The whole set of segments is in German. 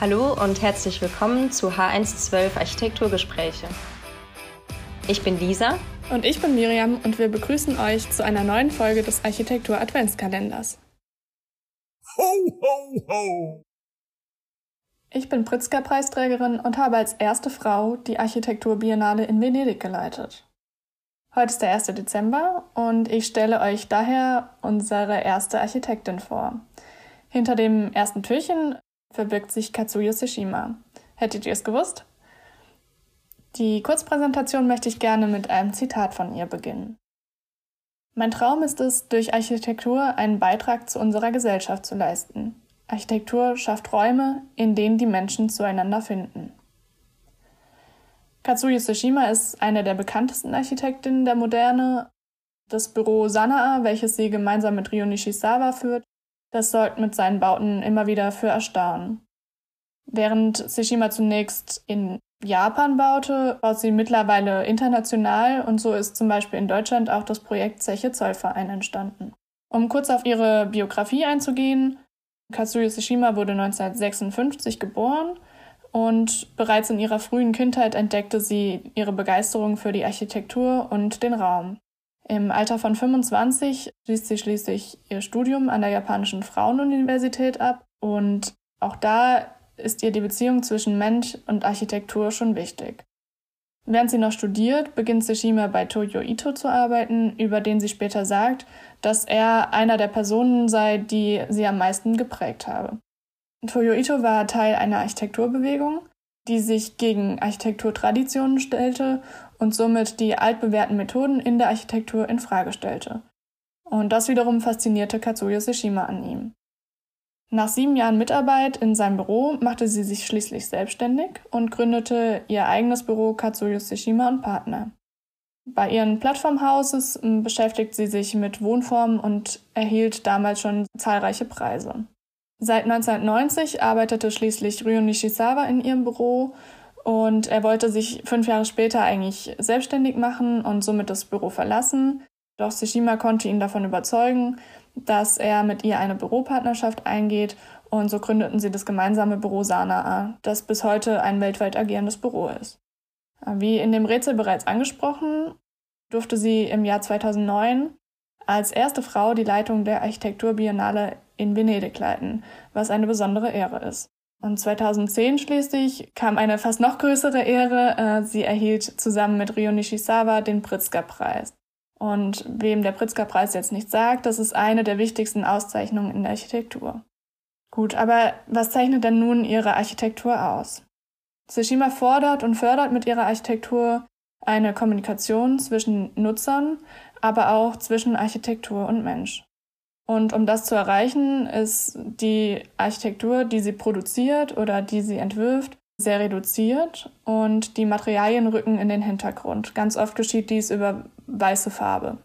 Hallo und herzlich willkommen zu H112 Architekturgespräche. Ich bin Lisa. Und ich bin Miriam und wir begrüßen euch zu einer neuen Folge des Architektur Adventskalenders. Ho, ho, ho! Ich bin Pritzker-Preisträgerin und habe als erste Frau die Architekturbiennale in Venedig geleitet. Heute ist der 1. Dezember und ich stelle euch daher unsere erste Architektin vor. Hinter dem ersten Türchen verbirgt sich Katsuyo Seshima. Hättet ihr es gewusst? Die Kurzpräsentation möchte ich gerne mit einem Zitat von ihr beginnen. Mein Traum ist es, durch Architektur einen Beitrag zu unserer Gesellschaft zu leisten. Architektur schafft Räume, in denen die Menschen zueinander finden. Katsuyo Tsushima ist eine der bekanntesten Architektinnen der Moderne. Das Büro Sanaa, welches sie gemeinsam mit Ryo Nishizawa führt, das sorgt mit seinen Bauten immer wieder für Erstaunen. Während Tsushima zunächst in Japan baute, baut sie mittlerweile international und so ist zum Beispiel in Deutschland auch das Projekt Zeche Zollverein entstanden. Um kurz auf ihre Biografie einzugehen, Katsuyo Tsushima wurde 1956 geboren und bereits in ihrer frühen Kindheit entdeckte sie ihre Begeisterung für die Architektur und den Raum. Im Alter von 25 schließt sie schließlich ihr Studium an der japanischen Frauenuniversität ab und auch da ist ihr die Beziehung zwischen Mensch und Architektur schon wichtig. Während sie noch studiert, beginnt Tsushima bei Toyo Ito zu arbeiten, über den sie später sagt, dass er einer der Personen sei, die sie am meisten geprägt habe. Toyo Ito war Teil einer Architekturbewegung, die sich gegen Architekturtraditionen stellte und somit die altbewährten Methoden in der Architektur in Frage stellte. Und das wiederum faszinierte Katsuyo Seshima an ihm. Nach sieben Jahren Mitarbeit in seinem Büro machte sie sich schließlich selbstständig und gründete ihr eigenes Büro Katsuyo Seshima und Partner. Bei ihren Plattformhouses beschäftigt sie sich mit Wohnformen und erhielt damals schon zahlreiche Preise. Seit 1990 arbeitete schließlich Ryo Nishizawa in ihrem Büro und er wollte sich fünf Jahre später eigentlich selbstständig machen und somit das Büro verlassen. Doch Tsushima konnte ihn davon überzeugen, dass er mit ihr eine Büropartnerschaft eingeht und so gründeten sie das gemeinsame Büro Sanaa, das bis heute ein weltweit agierendes Büro ist. Wie in dem Rätsel bereits angesprochen, durfte sie im Jahr 2009 als erste Frau die Leitung der Architekturbiennale in Venedig leiten, was eine besondere Ehre ist. Und 2010 schließlich kam eine fast noch größere Ehre. Äh, sie erhielt zusammen mit Ryo Nishizawa den Pritzker-Preis. Und wem der Pritzker-Preis jetzt nicht sagt, das ist eine der wichtigsten Auszeichnungen in der Architektur. Gut, aber was zeichnet denn nun ihre Architektur aus? Tsushima fordert und fördert mit ihrer Architektur eine Kommunikation zwischen Nutzern, aber auch zwischen Architektur und Mensch. Und um das zu erreichen, ist die Architektur, die sie produziert oder die sie entwirft, sehr reduziert und die Materialien rücken in den Hintergrund. Ganz oft geschieht dies über weiße Farbe.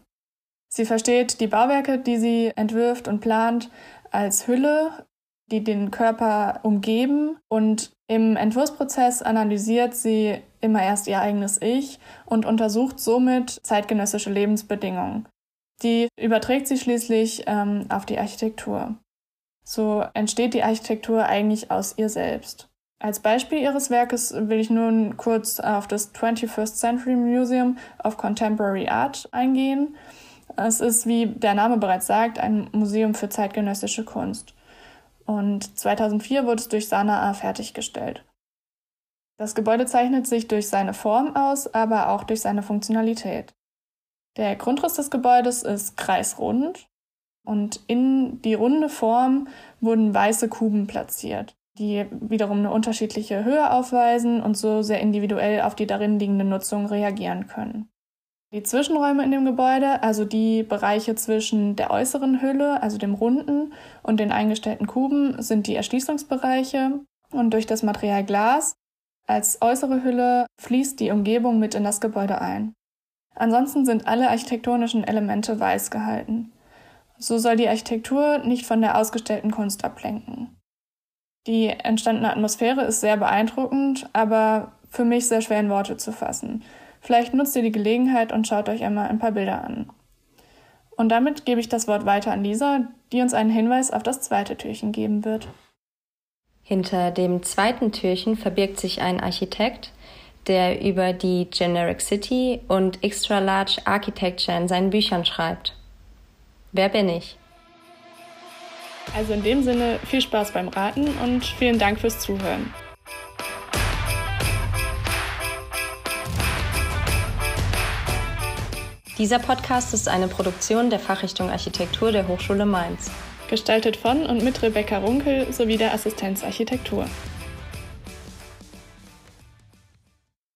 Sie versteht die Bauwerke, die sie entwirft und plant, als Hülle, die den Körper umgeben und im Entwurfsprozess analysiert sie immer erst ihr eigenes Ich und untersucht somit zeitgenössische Lebensbedingungen. Die überträgt sie schließlich ähm, auf die Architektur. So entsteht die Architektur eigentlich aus ihr selbst. Als Beispiel ihres Werkes will ich nun kurz auf das 21st Century Museum of Contemporary Art eingehen. Es ist, wie der Name bereits sagt, ein Museum für zeitgenössische Kunst. Und 2004 wurde es durch Sanaa fertiggestellt. Das Gebäude zeichnet sich durch seine Form aus, aber auch durch seine Funktionalität. Der Grundriss des Gebäudes ist kreisrund und in die runde Form wurden weiße Kuben platziert, die wiederum eine unterschiedliche Höhe aufweisen und so sehr individuell auf die darin liegende Nutzung reagieren können. Die Zwischenräume in dem Gebäude, also die Bereiche zwischen der äußeren Hülle, also dem runden, und den eingestellten Kuben, sind die Erschließungsbereiche und durch das Material Glas als äußere Hülle fließt die Umgebung mit in das Gebäude ein. Ansonsten sind alle architektonischen Elemente weiß gehalten. So soll die Architektur nicht von der ausgestellten Kunst ablenken. Die entstandene Atmosphäre ist sehr beeindruckend, aber für mich sehr schwer in Worte zu fassen. Vielleicht nutzt ihr die Gelegenheit und schaut euch einmal ein paar Bilder an. Und damit gebe ich das Wort weiter an Lisa, die uns einen Hinweis auf das zweite Türchen geben wird. Hinter dem zweiten Türchen verbirgt sich ein Architekt, der über die Generic City und Extra Large Architecture in seinen Büchern schreibt. Wer bin ich? Also in dem Sinne viel Spaß beim Raten und vielen Dank fürs Zuhören. Dieser Podcast ist eine Produktion der Fachrichtung Architektur der Hochschule Mainz. Gestaltet von und mit Rebecca Runkel sowie der Assistenz Architektur.